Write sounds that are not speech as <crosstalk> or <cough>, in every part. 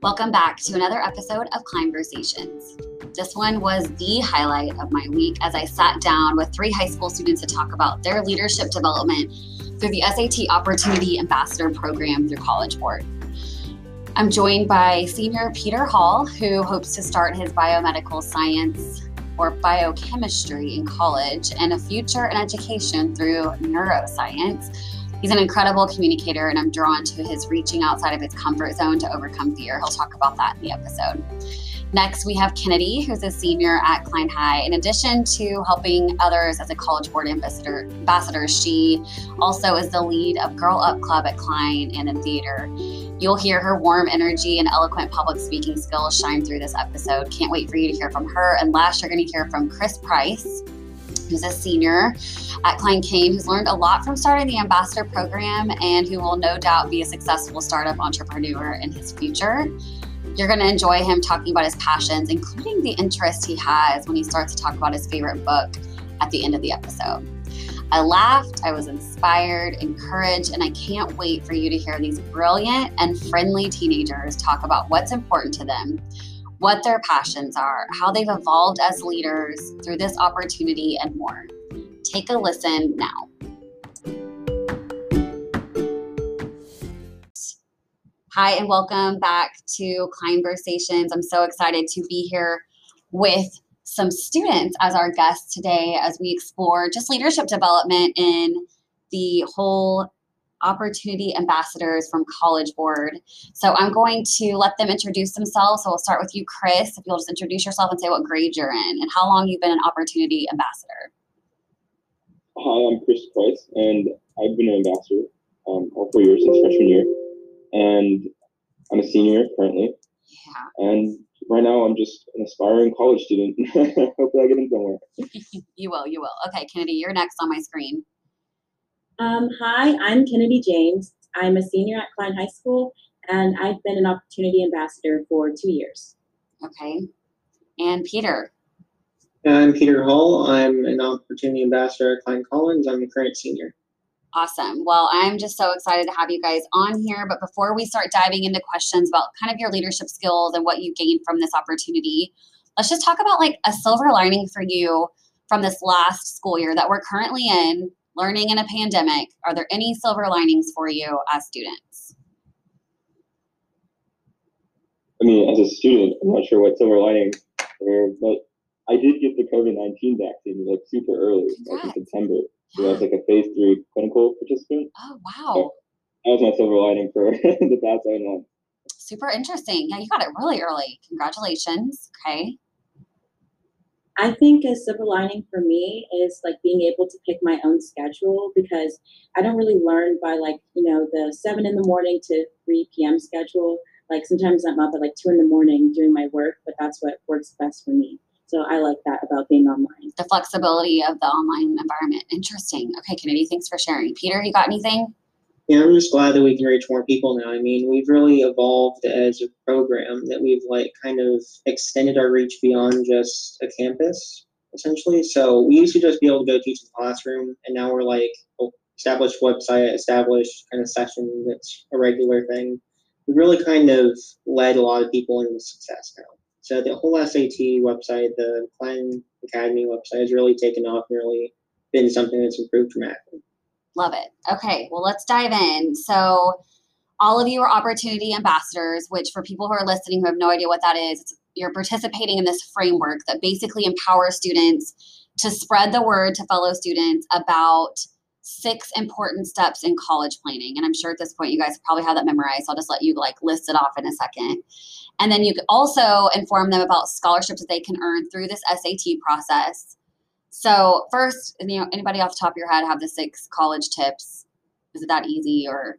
Welcome back to another episode of Conversations. This one was the highlight of my week as I sat down with three high school students to talk about their leadership development through the SAT Opportunity Ambassador Program through College Board. I'm joined by senior Peter Hall, who hopes to start his biomedical science or biochemistry in college and a future in education through neuroscience He's an incredible communicator, and I'm drawn to his reaching outside of his comfort zone to overcome fear. He'll talk about that in the episode. Next, we have Kennedy, who's a senior at Klein High. In addition to helping others as a College Board ambassador, ambassador, she also is the lead of Girl Up Club at Klein and in theater. You'll hear her warm energy and eloquent public speaking skills shine through this episode. Can't wait for you to hear from her. And last, you're going to hear from Chris Price who's a senior at Klein Cain, who's learned a lot from starting the ambassador program and who will no doubt be a successful startup entrepreneur in his future. You're going to enjoy him talking about his passions, including the interest he has when he starts to talk about his favorite book at the end of the episode. I laughed, I was inspired, encouraged, and I can't wait for you to hear these brilliant and friendly teenagers talk about what's important to them, what their passions are, how they've evolved as leaders through this opportunity, and more. Take a listen now. Hi, and welcome back to Conversations. I'm so excited to be here with some students as our guests today as we explore just leadership development in the whole opportunity ambassadors from College Board. So I'm going to let them introduce themselves. So we'll start with you, Chris. If you'll just introduce yourself and say what grade you're in and how long you've been an opportunity ambassador. Hi, I'm Chris Price, and I've been an ambassador um, all four years since freshman year, and I'm a senior currently. Yeah. And right now, I'm just an aspiring college student. <laughs> Hopefully, I get in somewhere. <laughs> you will. You will. Okay, Kennedy, you're next on my screen. Um, hi, I'm Kennedy James. I'm a senior at Klein High School, and I've been an opportunity ambassador for two years. Okay. And Peter. I'm Peter Hall. I'm an opportunity ambassador at Klein Collins. I'm a current senior. Awesome. Well, I'm just so excited to have you guys on here. But before we start diving into questions about kind of your leadership skills and what you gained from this opportunity, let's just talk about like a silver lining for you from this last school year that we're currently in learning in a pandemic, are there any silver linings for you as students? I mean, as a student, I'm not sure what silver lining there, but I did get the COVID 19 vaccine like super early, like in September. So yeah. I was like a phase three clinical participant. Oh, wow. So that was my silver lining for <laughs> the past nine months. Super interesting. Yeah, you got it really early. Congratulations. Okay. I think a silver lining for me is like being able to pick my own schedule because I don't really learn by like, you know, the seven in the morning to 3 p.m. schedule. Like sometimes I'm up at like two in the morning doing my work, but that's what works best for me. So I like that about being online. The flexibility of the online environment. Interesting. Okay, Kennedy, thanks for sharing. Peter, you got anything? Yeah, I'm just glad that we can reach more people now. I mean, we've really evolved as a program that we've like kind of extended our reach beyond just a campus, essentially. So we used to just be able to go teach in the classroom, and now we're like established website, established kind of session that's a regular thing. We really kind of led a lot of people into success now. So the whole SAT website, the Khan Academy website, has really taken off and really been something that's improved dramatically. Love it. Okay, well, let's dive in. So, all of you are opportunity ambassadors, which for people who are listening who have no idea what that is, you're participating in this framework that basically empowers students to spread the word to fellow students about six important steps in college planning. And I'm sure at this point you guys probably have that memorized. So I'll just let you like list it off in a second. And then you can also inform them about scholarships that they can earn through this SAT process so first, you know, anybody off the top of your head have the six college tips? Is it that easy or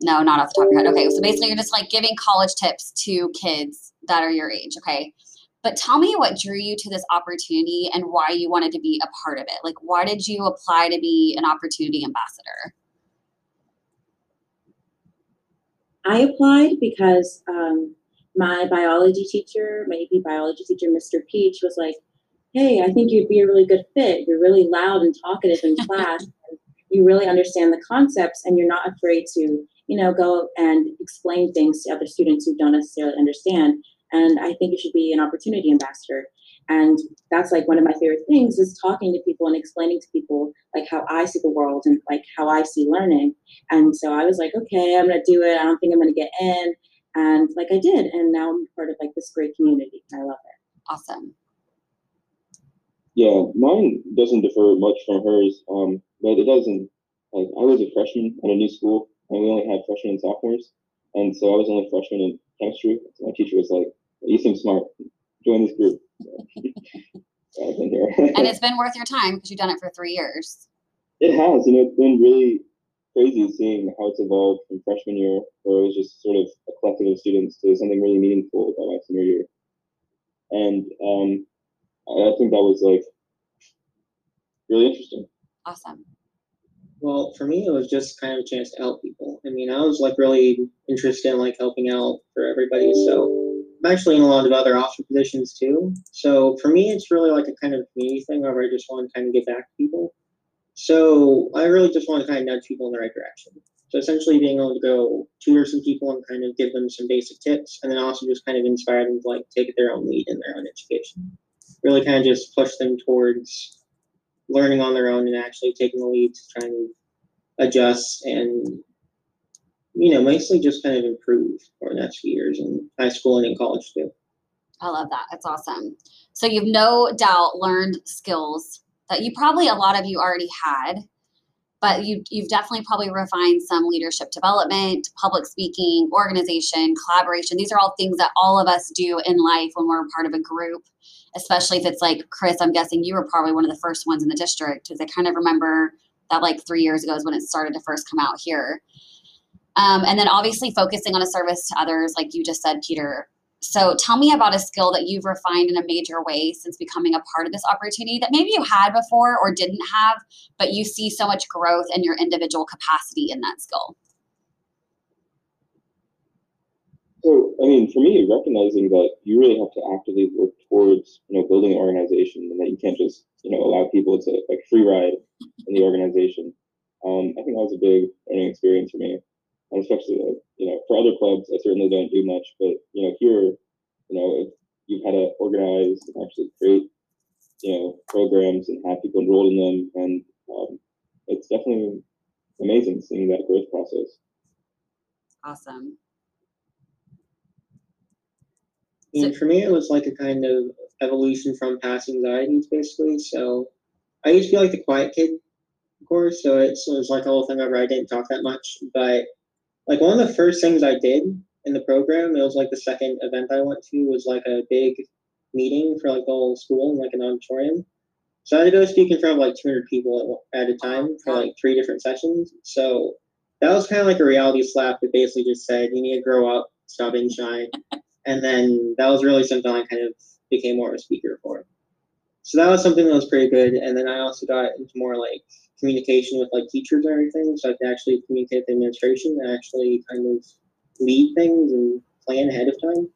no, not off the top of your head. Okay, so basically you're just like giving college tips to kids that are your age, okay? But tell me what drew you to this opportunity and why you wanted to be a part of it. Like why did you apply to be an opportunity ambassador? I applied because um, my biology teacher, my AP biology teacher, Mr. Peach, was like, hey, I think you'd be a really good fit. You're really loud and talkative in <laughs> class. you really understand the concepts and you're not afraid to you know, go and explain things to other students who don't necessarily understand. And I think you should be an opportunity ambassador. And that's like one of my favorite things is talking to people and explaining to people like how I see the world and like how I see learning. And so I was like, okay, I'm gonna do it. I don't think I'm gonna get in. And like I did, and now I'm part of like this great community. I love it. Awesome. Yeah, mine doesn't differ much from hers, um, but it doesn't. Like I was a freshman at a new school, and we only had freshmen and sophomores, and so I was only freshman in chemistry. So my teacher was like, "You seem smart. Join this group." <laughs> and it's <laughs> been worth your time because you've done it for three years. It has, and it's been really crazy seeing how it's evolved from freshman year, where it was just sort of a collective of students, to something really meaningful by my senior year. And um, I think that was like really interesting. Awesome. Well, for me, it was just kind of a chance to help people. I mean, I was like really interested in like helping out for everybody. So I'm actually in a lot of other officer positions too. So for me, it's really like a kind of community thing where I just want to kind of give back to people. So I really just want to kind of nudge people in the right direction. So essentially being able to go tutor some people and kind of give them some basic tips and then also just kind of inspire them to like take their own lead in their own education. Really kind of just push them towards learning on their own and actually taking the lead to try and adjust and you know, mostly just kind of improve for the next few years in high school and in college too. I love that. It's awesome. So you've no doubt learned skills that you probably a lot of you already had, but you you've definitely probably refined some leadership development, public speaking, organization, collaboration. These are all things that all of us do in life when we're part of a group, especially if it's like Chris, I'm guessing you were probably one of the first ones in the district because I kind of remember that like 3 years ago is when it started to first come out here. Um, and then obviously focusing on a service to others, like you just said, Peter. So tell me about a skill that you've refined in a major way since becoming a part of this opportunity that maybe you had before or didn't have, but you see so much growth in your individual capacity in that skill. So, I mean, for me, recognizing that you really have to actively work towards, you know, building an organization and that you can't just, you know, allow people to like free ride in the organization. Um, I think that was a big learning experience for me and especially you know for other clubs I certainly don't do much, but you know here, you know you've had to organize and actually create you know programs and have people enrolled in them, and um, it's definitely amazing seeing that growth process. Awesome. And for me, it was like a kind of evolution from past anxieties, basically. So I used to be like the quiet kid, of course. So it was like a whole thing where I didn't talk that much. But like one of the first things I did in the program, it was like the second event I went to was like a big meeting for like the whole school in like an auditorium. So I had to go speak in front of like 200 people at, a time for like three different sessions. So that was kind of like a reality slap that basically just said, you need to grow up, stop being shy. <laughs> and then that was really something I kind of became more of a speaker for. So that was something that was pretty good. And then I also got into more like communication with like teachers and everything, so I could actually communicate with the administration and actually kind of lead things and plan ahead of time.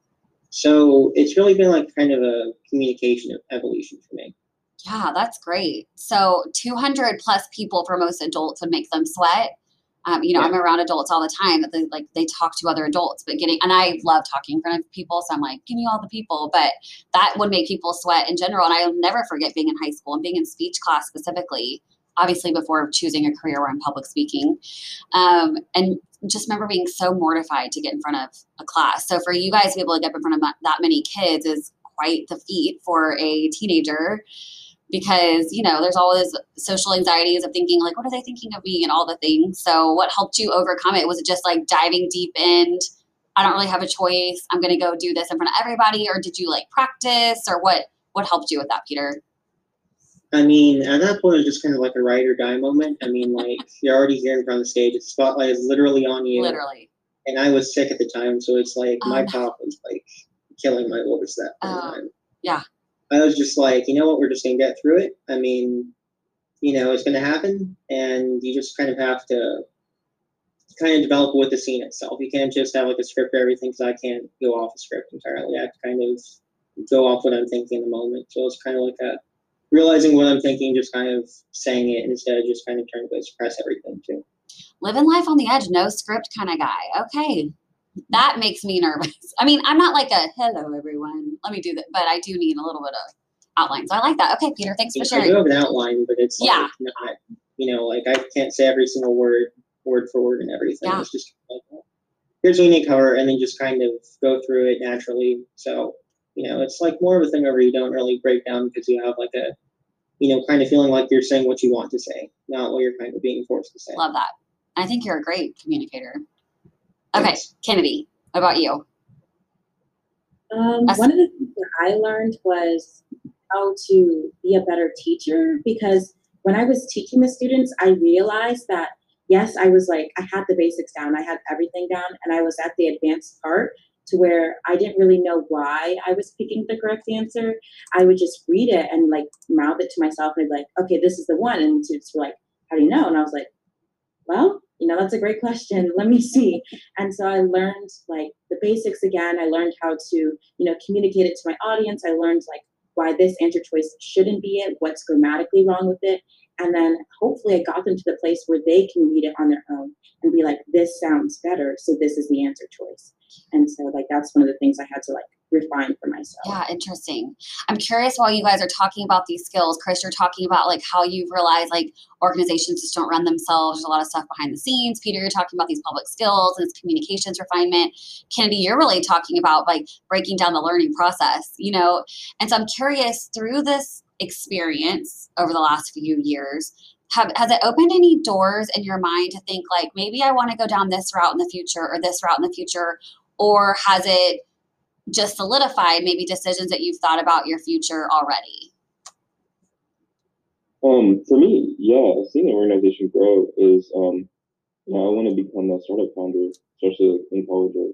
So it's really been like kind of a communication evolution for me. Yeah, that's great. So 200 plus people for most adults would make them sweat. Um, you know, yeah. I'm around adults all the time that they like they talk to other adults, but getting and I love talking in front of people, so I'm like, give me all the people. But that would make people sweat in general. And I'll never forget being in high school and being in speech class specifically obviously before choosing a career where I'm public speaking. Um, and just remember being so mortified to get in front of a class. So for you guys to be able to get up in front of that many kids is quite the feat for a teenager because you know there's always social anxieties of thinking like what are they thinking of me and all the things so what helped you overcome it was it just like diving deep in i don't really have a choice i'm going to go do this in front of everybody or did you like practice or what what helped you with that peter I mean, at that point, it was just kind of like a ride or die moment. I mean, like <laughs> you're already here in front of the stage. The spotlight is literally on you. Literally. And I was sick at the time, so it's like my oh, cough was like killing my voice that uh, time. Yeah. I was just like, you know what, we're just gonna get through it. I mean, you know, it's gonna happen, and you just kind of have to kind of develop with the scene itself. You can't just have like a script for everything because I can't go off a script entirely. I have to kind of go off what I'm thinking in the moment. So it's kind of like a realizing what I'm thinking, just kind of saying it instead of just kind of trying to express everything too. living life on the edge, no script kind of guy. Okay. That makes me nervous. <laughs> I mean, I'm not like a hello everyone. Let me do that, but I do need a little bit of outline. So I like that. Okay, Peter, thanks for I sharing. do have an outline, but it's like Yeah. not, you know, like I can't say every single word, word for word and everything. Yeah. It's just like, here's what you need to cover, and then just kind of go through it naturally. So, you know, it's like more of a thing where you don't really break down because you have like a, you know, kind of feeling like you're saying what you want to say, not what you're kind of being forced to say. Love that. I think you're a great communicator. Okay, Kennedy, about you? Um, one of the things that I learned was how to be a better teacher because when I was teaching the students, I realized that yes, I was like, I had the basics down, I had everything down, and I was at the advanced part to where I didn't really know why I was picking the correct answer. I would just read it and like mouth it to myself and be like, okay, this is the one. And it's like, how do you know? And I was like, well, you know, that's a great question. Let me see. And so I learned like the basics again. I learned how to, you know, communicate it to my audience. I learned like why this answer choice shouldn't be it, what's grammatically wrong with it. And then hopefully I got them to the place where they can read it on their own and be like, this sounds better. So this is the answer choice. And so like that's one of the things I had to like refine for myself. Yeah, interesting. I'm curious while you guys are talking about these skills, Chris, you're talking about like how you've realized like organizations just don't run themselves. There's a lot of stuff behind the scenes. Peter, you're talking about these public skills and it's communications refinement. Kennedy, you're really talking about like breaking down the learning process, you know? And so I'm curious through this experience over the last few years, have, has it opened any doors in your mind to think like maybe I want to go down this route in the future or this route in the future? Or has it just solidified maybe decisions that you've thought about your future already? Um, for me, yeah, seeing an organization grow is, um, you know, I want to become a startup founder, especially in college or,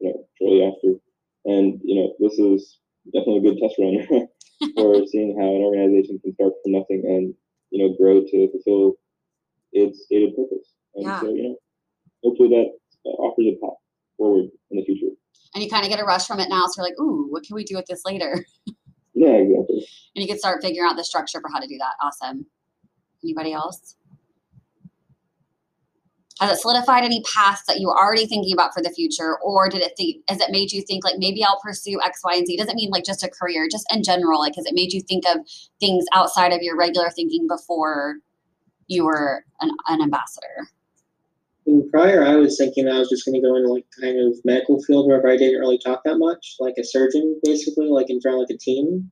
you know, shortly after. And, you know, this is definitely a good test run <laughs> for seeing how an organization can start from nothing and, you know, grow to fulfill its stated purpose. And Yeah. so, you know, hopefully that offers a path forward in the future. And you kind of get a rush from it now. So you're like, ooh, what can we do with this later? <laughs> Yeah, exactly. And you can start figuring out the structure for how to do that. Awesome. Anybody else? Has it solidified any paths that you were already thinking about for the future? Or did it think, has it made you think like maybe I'll pursue X, Y, and Z? Doesn't mean like just a career, just in general. Like, has it made you think of things outside of your regular thinking before you were an, an ambassador? And prior, I was thinking that I was just going to go into like kind of medical field wherever I didn't really talk that much, like a surgeon, basically, like in front of like a team.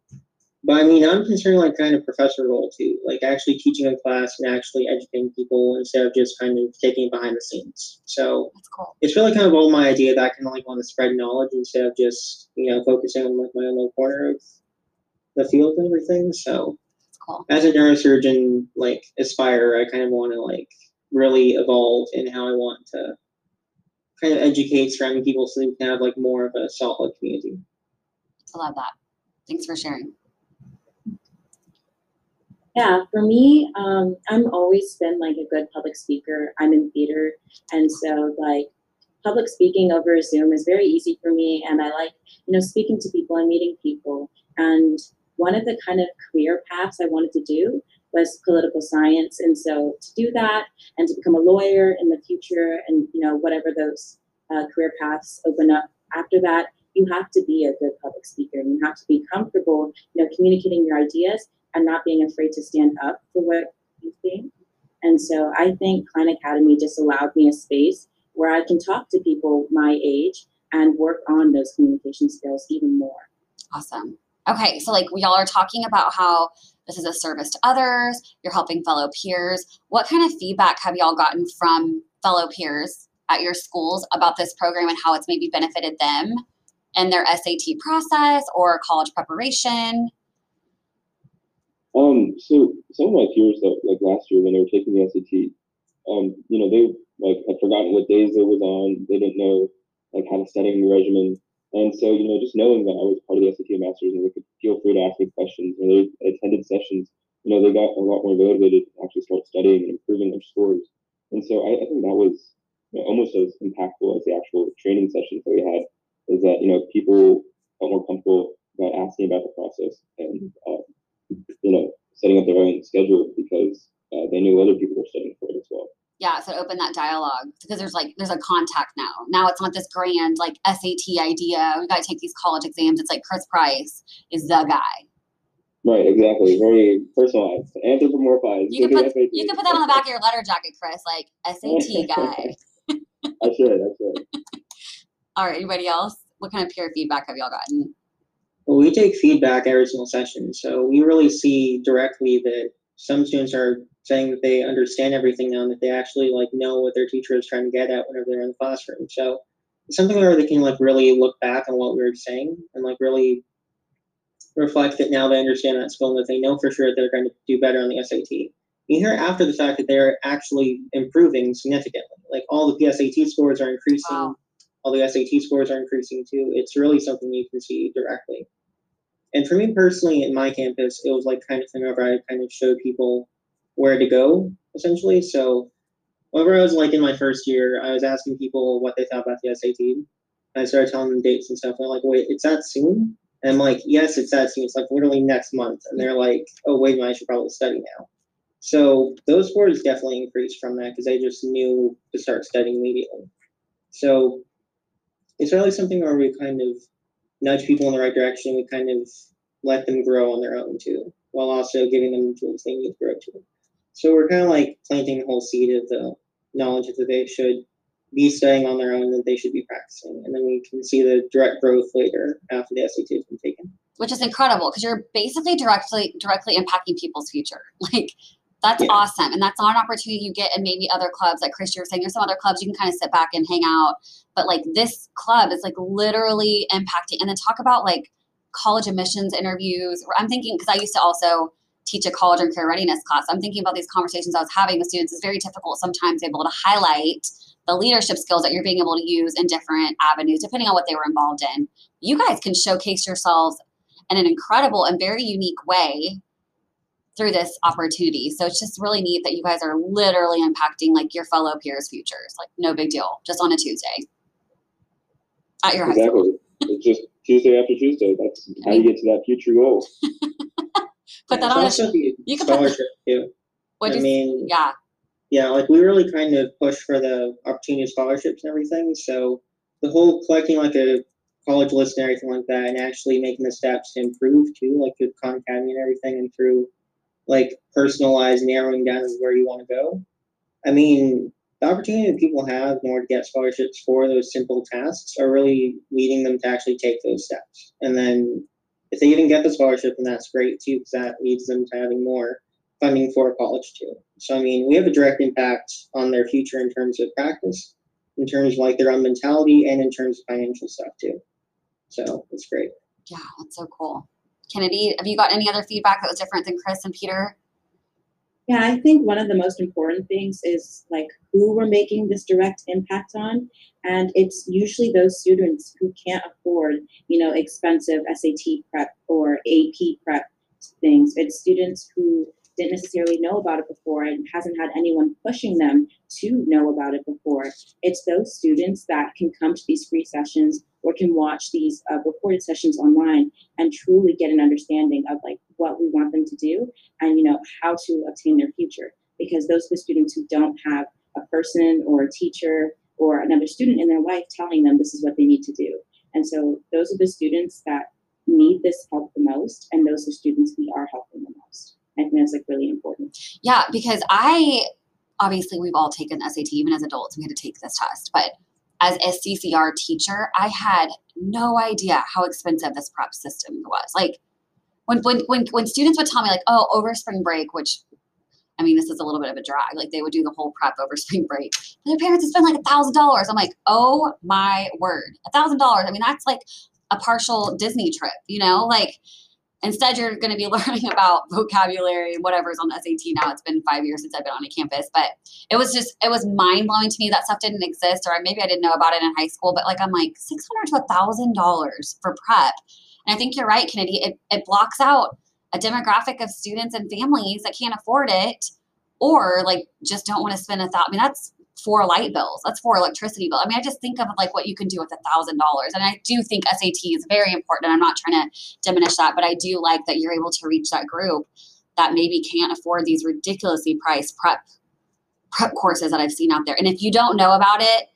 But I mean, I'm considering like kind of professor role too, like actually teaching a class and actually educating people instead of just kind of taking it behind the scenes. So cool. it's really kind of all my idea that I kind of like want to spread knowledge instead of just you know focusing on like my own little corner of the field and everything. So cool. as a neurosurgeon, like aspire, I kind of want to like really evolve in how I want to kind of educate surrounding people so we can have like more of a solid community. I love that. Thanks for sharing. Yeah, for me, um, I'm always been like a good public speaker. I'm in theater, and so like public speaking over Zoom is very easy for me, and I like you know speaking to people and meeting people. And one of the kind of career paths I wanted to do was political science, and so to do that and to become a lawyer in the future, and you know whatever those uh, career paths open up after that, you have to be a good public speaker, and you have to be comfortable, you know, communicating your ideas and not being afraid to stand up for what you think. And so I think Khan Academy just allowed me a space where I can talk to people my age and work on those communication skills even more. Awesome. Okay, so like we all are talking about how this is a service to others, you're helping fellow peers. What kind of feedback have y'all gotten from fellow peers at your schools about this program and how it's maybe benefited them in their SAT process or college preparation? Um, so some of my peers that like last year when they were taking the SAT, um, you know, they like had forgotten what days it was on. They didn't know like how to studying regimen. And so, you know, just knowing that I was part of the SAT Masters and they could feel free to ask me questions and they attended sessions, you know, they got a lot more motivated to actually start studying and improving their scores. And so I, I think that was you know, almost as impactful as the actual training sessions that we had is that, you know, people felt more comfortable about asking about the process and, uh, you know, setting up their own schedule because uh, they knew other people were studying for it as well. Yeah, so open that dialogue because there's like there's a contact now. Now it's not this grand like SAT idea. We got to take these college exams. It's like Chris Price is the guy. Right, exactly. Very personalized, anthropomorphized. You can put you can put that on the back of your letter jacket, Chris. Like SAT <laughs> guy. I should. I should. <laughs> All right. Anybody else? What kind of peer feedback have y'all gotten? Well, we take feedback every single session, so we really see directly that some students are saying that they understand everything now and that they actually like know what their teacher is trying to get at whenever they're in the classroom. So something where they can like really look back on what we were saying and like really reflect that now they understand that skill and that they know for sure that they're going to do better on the SAT. You hear after the fact that they're actually improving significantly. Like all the PSAT scores are increasing, wow. All the SAT scores are increasing too. It's really something you can see directly. And for me personally, in my campus, it was like kind of whenever I kind of showed people where to go essentially. So whenever I was like in my first year, I was asking people what they thought about the SAT. And I started telling them dates and stuff. And they're like, wait, it's that soon? And I'm like, yes, it's that soon. It's like literally next month. And they're like, oh, wait I should probably study now. So those scores definitely increased from that because I just knew to start studying immediately. So it's really something where we kind of nudge people in the right direction. We kind of let them grow on their own too, while also giving them the tools they need to grow too. So we're kind of like planting the whole seed of the knowledge that they should be studying on their own that they should be practicing. And then we can see the direct growth later after the SAT has been taken. Which is incredible because you're basically directly directly impacting people's future. <laughs> Like that's yeah. awesome. And that's not an opportunity you get in maybe other clubs. Like Chris, you're saying there's some other clubs you can kind of sit back and hang out. But like this club is like literally impacting and then talk about like college admissions interviews. I'm thinking because I used to also teach a college and career readiness class. I'm thinking about these conversations I was having with students. It's very difficult sometimes to be able to highlight the leadership skills that you're being able to use in different avenues, depending on what they were involved in. You guys can showcase yourselves in an incredible and very unique way through this opportunity. So it's just really neat that you guys are literally impacting like your fellow peers' futures. Like no big deal, just on a Tuesday at your exactly. high school. it's just Tuesday after Tuesday. That's how you get to that future goal. <laughs> put that on a you can scholarship put, too. What I mean, yeah, yeah, like we really kind of push for the opportunity scholarships and everything. So the whole collecting like a college list and everything like that, and actually making the steps to improve too, like through Khan Academy and everything, and through like personalized narrowing down where you want to go. I mean, the opportunity that people have in order to get scholarships for those simple tasks are really leading them to actually take those steps. And then if they even get the scholarship, then that's great too, because that leads them to having more funding for college too. So I mean, we have a direct impact on their future in terms of practice, in terms of like their own mentality, and in terms of financial stuff too. So it's great. Yeah, that's so cool. Kennedy, have you got any other feedback that was different than Chris and Peter? Yeah, I think one of the most important things is like who we're making this direct impact on. And it's usually those students who can't afford, you know, expensive SAT prep or AP prep things. It's students who didn't necessarily know about it before and hasn't had anyone pushing them to know about it before. It's those students that can come to these free sessions or can watch these uh, recorded sessions online and truly get an understanding of like what we want them to do and you know how to obtain their future. Because those are the students who don't have a person or a teacher or another student in their life telling them this is what they need to do. And so those are the students that need this help the most and those are students we are helping the most. I think that's like really important. Yeah because i obviously we've all taken SAT even as adults we had to take this test but as a CCR teacher, I had no idea how expensive this prep system was. Like when when when when students would tell me like, oh, over spring break, which I mean, this is a little bit of a drag. Like they would do the whole prep over <laughs> spring break. Their parents would spend like a thousand dollars. I'm like, oh my word, a thousand dollars. I mean, that's like a partial Disney trip, you know? Like Instead, you're going to be <laughs> learning about vocabulary and whatever's on the SAT now. It's been five years since I've been on a campus, but it was just, it was mind blowing to me that stuff didn't exist, or maybe I didn't know about it in high school, but like I'm like, 600 to $1,000 for prep. And I think you're right, Kennedy. It, it blocks out a demographic of students and families that can't afford it or like just don't want to spend a thousand. I mean, that's four light bills. That's four electricity bills. I mean, I just think of like what you can do with a thousand dollars. And I do think SAT is very important. I'm not trying to diminish that, but I do like that you're able to reach that group that maybe can't afford these ridiculously priced prep prep courses that I've seen out there. And if you don't know about it,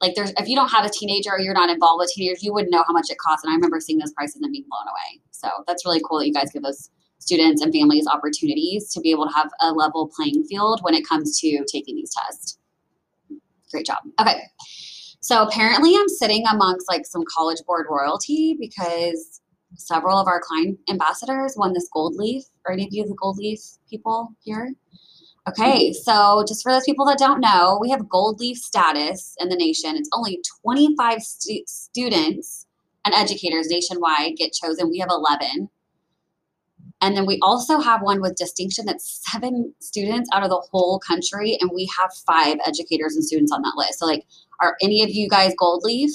like there's if you don't have a teenager or you're not involved with teenagers, you wouldn't know how much it costs. And I remember seeing those prices and being blown away. So that's really cool that you guys give those students and families opportunities to be able to have a level playing field when it comes to taking these tests. Great job. Okay. So apparently I'm sitting amongst like some college board royalty because several of our Klein ambassadors won this gold leaf. Are any of you the gold leaf people here? Okay, so just for those people that don't know, we have gold leaf status in the nation. It's only 25 stu- students and educators nationwide get chosen. We have 11. And then we also have one with distinction that's seven students out of the whole country, and we have five educators and students on that list. So, like, are any of you guys gold leaf?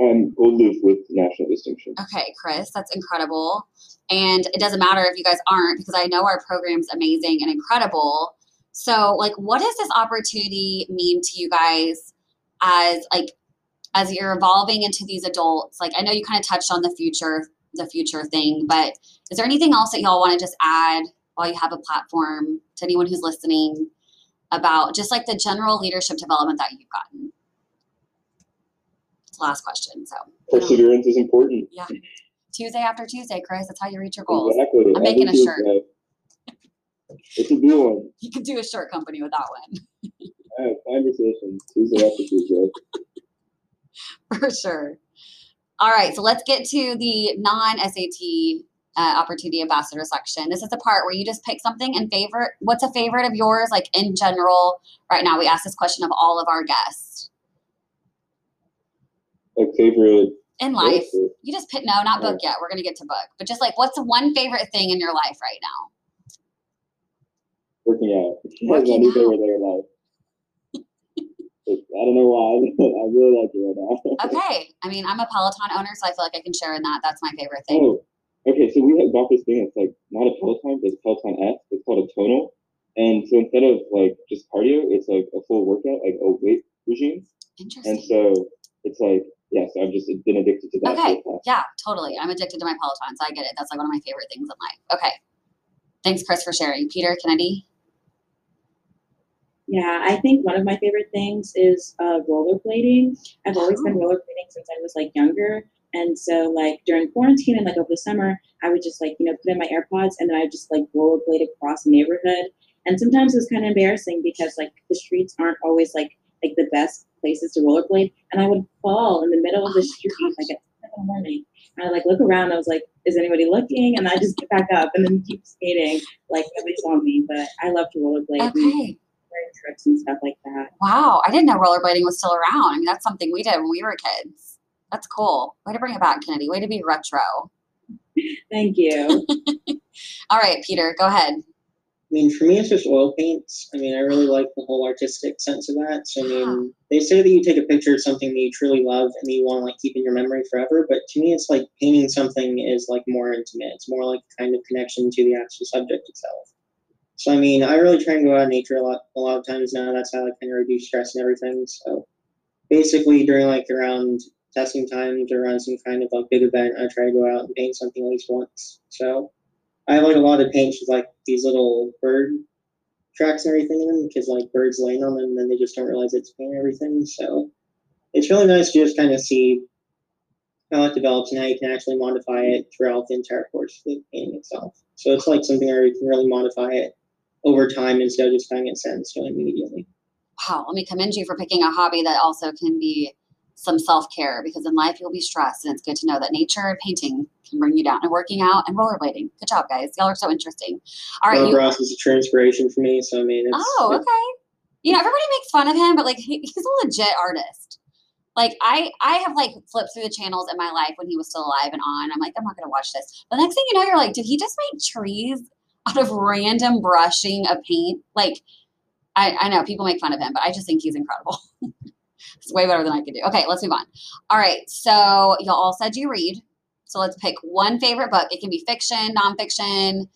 Um, gold leaf with national distinction. Okay, Chris, that's incredible. And it doesn't matter if you guys aren't because I know our program's amazing and incredible. So, like, what does this opportunity mean to you guys as like as you're evolving into these adults? Like, I know you kind of touched on the future, the future thing, but is there anything else that y'all want to just add while you have a platform to anyone who's listening about just like the general leadership development that you've gotten? Last question. So perseverance is important. Yeah. Tuesday after Tuesday, Chris. That's how you reach your goals. Exactly. I'm making a shirt. Tuesday. It's a good one. <laughs> You could do a shirt company with that one I have conversations Tuesday after Tuesday. <laughs> for sure. All right, so let's get to the non-SAT uh, opportunity ambassador section. This is the part where you just pick something and favorite. What's a favorite of yours, like in general? Right now, we ask this question of all of our guests Like favorite. in life. book? You just pick. No, not book yet. We're gonna get to book, but just like, what's the one favorite thing in your life right now? Working out. Working <laughs> out. favorite thing in life. It's- I don't know why. <laughs> I really like it right now. <laughs> Okay, I mean, I'm a Peloton owner, so I feel like I can share in that. That's my favorite thing. Oh, okay. So we have got this thing It's like not a Peloton, but it's Peloton S. It's called a tonal. And so instead of like just cardio, it's like a full workout, like a weight regime. Interesting. And so it's like, yes, I've just been addicted to that. Okay. Yeah, totally. I'm addicted to my Peloton, so I get it. That's like one of my favorite things in life. Okay. Thanks, Chris, for sharing. Peter, Kennedy. Yeah, I think one of my favorite things is uh, rollerblading. I've always been Oh. rollerblading since I was like younger. And so like during quarantine and like over the summer, I would just like, you know, put in my AirPods and then I would just like rollerblade across the neighborhood. And sometimes it was kind of embarrassing because like the streets aren't always like like the best places to rollerblade. And I would fall in the middle of Oh the my street like at seven in the morning. And I like look around, I was like, is anybody looking? And I just get back up and then keep skating like nobody saw me. But I love to rollerblade. Okay. Learn tricks and stuff like that. Wow. I didn't know rollerblading was still around. I mean, that's something we did when we were kids. That's cool. Way to bring it back, Kennedy. Way to be retro. <laughs> Thank you. <laughs> All right, Peter, go ahead. I mean, for me, it's just oil paints. I mean, I really like the whole artistic sense of that. So, I mean, they say that you take a picture of something that you truly love and you want to like keep in your memory forever. But to me, it's like painting something is like more intimate. It's more like kind of connection to the actual subject itself. So, I mean, I really try and go out in nature a lot. A lot of times now, that's how I kind of reduce stress and everything. So, basically, during like around testing times or around some kind of like big event, I try to go out and paint something at least once. So. I have like a lot of paints with like these little bird tracks and everything in them because like birds land on them and then they just don't realize it's paint and everything. So it's really nice to just kind of see how it develops and how you can actually modify it throughout the entire course of the painting itself. So it's like something where you can really modify it over time instead of just finding it set in stone immediately. Wow. Let me commend you for picking a hobby that also can be some self care because in life you'll be stressed. And it's good to know that nature and painting can bring you down and working out and rollerblading. Good job, guys. Y'all are so interesting. All right. Bob You, Ross is a true inspiration for me. So I mean, it's, Oh, okay. You know, everybody makes fun of him, but like he, he's a legit artist. Like I, I have like flipped through the channels in my life when he was still alive and on. I'm like, I'm not gonna watch this. The next thing you know, you're like, did he just make trees out of random brushing of paint? Like, I, I know people make fun of him, but I just think he's incredible. <laughs> it's way better than I could do. Okay, let's move on. All right, so y'all all said you read. So let's pick one favorite book. It can be fiction, nonfiction,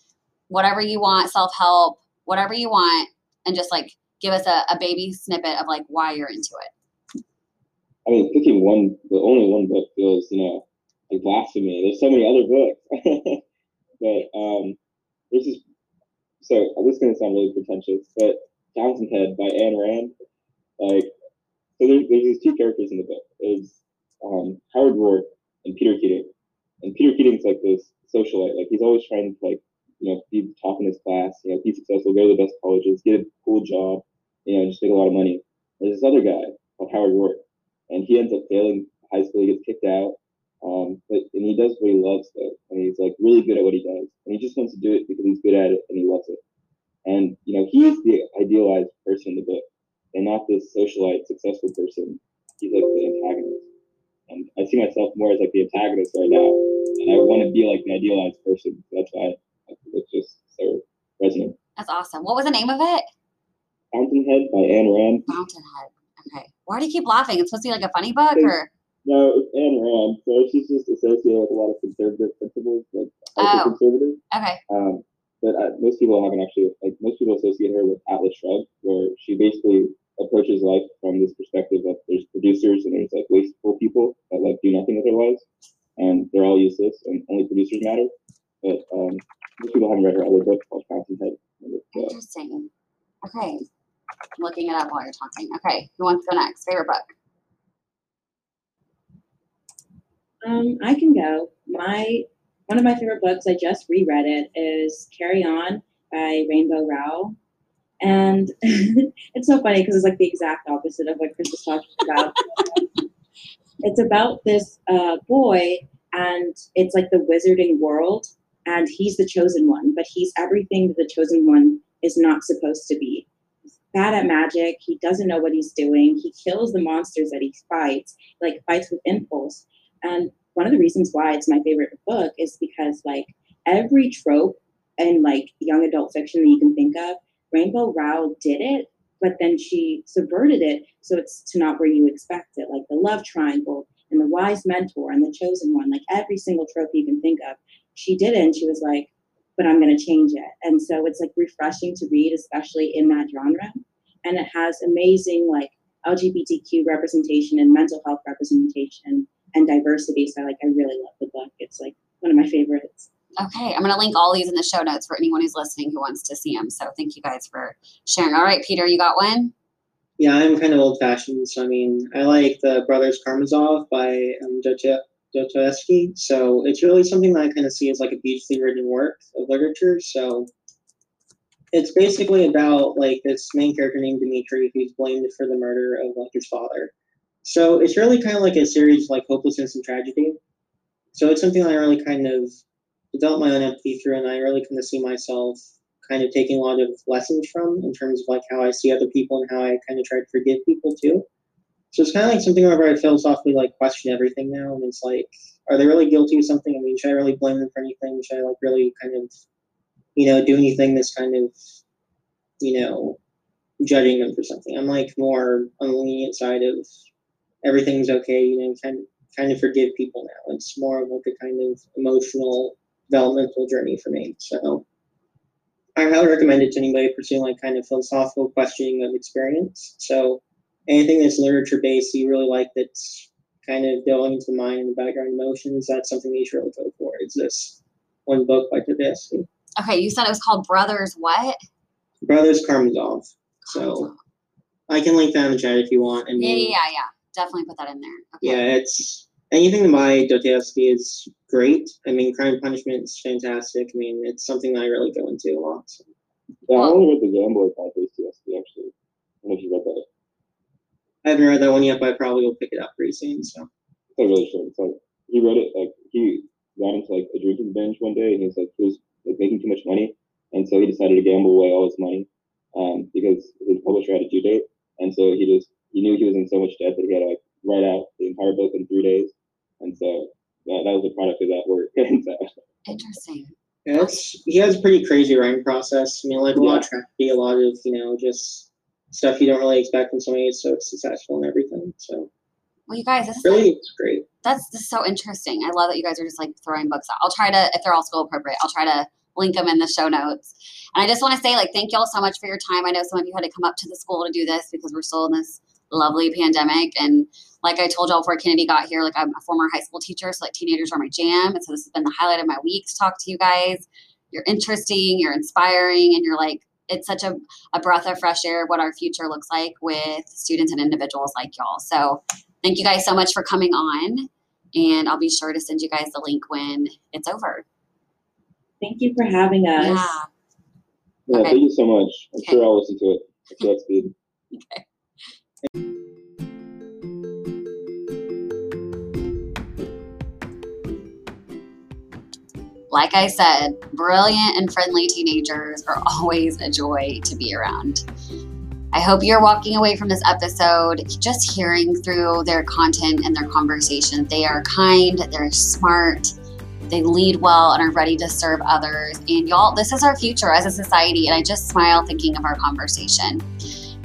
whatever you want, self help, whatever you want, and just like give us a, a baby snippet of like why you're into it. I mean, picking one, the only one book feels, you know, like blasphemy. There's so many other books. <laughs> but um, there's is so this is to sound really pretentious, but Fountainhead by Ayn Rand. Like, so there's, there's these two characters in the book. There's um, Howard Roark and Peter Keating. And Peter Keating's like this socialite. Like he's always trying to like, you know, be top in his class, you know, be successful, go to the best colleges, get a cool job, you know, just make a lot of money. There's this other guy called Howard Roark, and he ends up failing high school. He gets kicked out, um, but and he does what he loves though, and he's like really good at what he does, and he just wants to do it because he's good at it and he loves it. And you know, he's the idealized person in the book, and not this socialite, successful person. He's like the antagonist. And I see myself more as like the antagonist right now, and I want to be like the idealized person. That's why it's just so resonant. That's awesome. What was the name of it? Fountainhead by Ayn Rand. Fountainhead. Okay. Why do you keep laughing? It's supposed to be like a funny book, or no? It's Ayn Rand. So she's just associated with a lot of conservative principles, like oh. conservative. Okay. Um, but uh, most people haven't actually like most people associate her with Atlas Shrugged, where she basically approaches life from this perspective that there's producers and there's like wasteful people that like do nothing with their lives, and they're all useless, and only producers matter. But um, most people haven't read her other book called Fountainhead. Interesting. Okay, I'm looking it up while you're talking. Okay, who wants to go next? Favorite book? Um, I can go. My one of my favorite books, I just reread it, is Carry On by Rainbow Rowell. And <laughs> it's so funny because it's like the exact opposite of what Chris was talking about. <laughs> it's about this uh, boy, and it's like the wizarding world, and he's the chosen one, but he's everything that the chosen one is not supposed to be. Bad at magic. He doesn't know what he's doing. He kills the monsters that he fights, like fights with impulse. And one of the reasons why it's my favorite book is because like every trope and like young adult fiction that you can think of, Rainbow Rowell did it, but then she subverted it so it's to not where you expect it, like the love triangle and the wise mentor and the chosen one, like every single trope you can think of. She did it and she was like, but I'm going to change it. And so it's like refreshing to read, especially in that genre. And it has amazing like LGBTQ representation and mental health representation and diversity. So like I really love the book. It's like one of my favorites. Okay, I'm going to link all these in the show notes for anyone who's listening who wants to see them. So thank you guys for sharing. All right, Peter, you got one? Yeah, I'm kind of old fashioned. So, I mean, I like the Brothers Karamazov by um, Dostoevsky. So it's really something that I kind of see as like a beautifully written work of literature. So it's basically about like this main character named Dmitri who's blamed for the murder of like his father. So it's really kind of like a series like hopelessness and tragedy. So it's something I really kind of developed my own empathy through, and I really kind of see myself kind of taking a lot of lessons from in terms of like how I see other people and how I kind of try to forgive people too. So it's kind of like something where I philosophically like question everything now, and it's like, are they really guilty of something? I mean, should I really blame them for anything? Should I like really kind of, you know, do anything that's kind of, you know, judging them for something? I'm like more on the lenient side of everything's okay, you know, kind of kind of forgive people now. It's more of like a kind of emotional developmental journey for me. So I highly recommend it to anybody pursuing like kind of philosophical questioning of experience. So anything that's literature based you really like that's kind of going into the mind and the background emotions, that's something that you should really go for. Is this one book by Dostoevsky. Okay, you said it was called Brothers what? Brothers Karamazov. So I can link that in the chat if you want. Mean, yeah, yeah, yeah. Definitely put that in there. Okay. Yeah, it's anything by Dostoevsky is great. I mean, Crime and Punishment is fantastic. I mean, it's something that I really go into a lot. So. Yeah, I only read the Gambler by Dostoevsky actually. I don't know if you read that. I haven't read that one yet, but I probably will pick it up pretty soon. So. It's like really short. It's like he read it like he got into like a drinking binge one day, and he was like he was like making too much money, and so he decided to gamble away all his money um, because his publisher had a due date, and so he just he knew he was in so much debt that he had to like write out the entire book in three days, and so that, that was a product of that work. <laughs> Interesting. Yeah, he has a pretty crazy writing process. I mean, like a yeah. lot of tragedy, a lot of you know just stuff you don't really expect from somebody who's so successful and everything. So. Well, you guys, this is really like, great. That's just so interesting. I love that you guys are just like throwing books out. I'll try to, if they're all school appropriate, I'll try to link them in the show notes. And I just want to say, like, thank y'all so much for your time. I know some of you had to come up to the school to do this because we're still in this lovely pandemic. And like I told y'all before Kennedy got here, like I'm a former high school teacher, so like teenagers are my jam. And so this has been the highlight of my week to talk to you guys. You're interesting, you're inspiring, and you're like it's such a, a breath of fresh air what our future looks like with students and individuals like y'all. So thank you guys so much for coming on. And I'll be sure to send you guys the link when it's over. Thank you for having us. Yeah. Yeah, Okay. thank you so much. I'm Okay. sure I'll listen to it. I feel that's good. Like I said, brilliant and friendly teenagers are <laughs> always a joy to be around. I hope you're walking away from this episode just hearing through their content and their conversation. They are kind, they're smart, they lead well, and are ready to serve others. And y'all, this is our future as a society. And I just smile thinking of our conversation.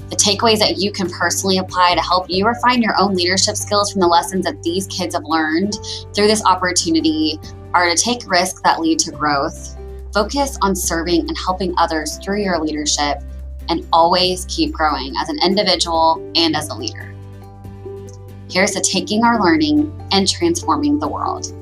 The takeaways that you can personally apply to help you refine your own leadership skills from the lessons that these kids have learned through this opportunity are to take risks that lead to growth, focus on serving and helping others through your leadership, and always keep growing as an individual and as a leader. Here's to taking our learning and transforming the world.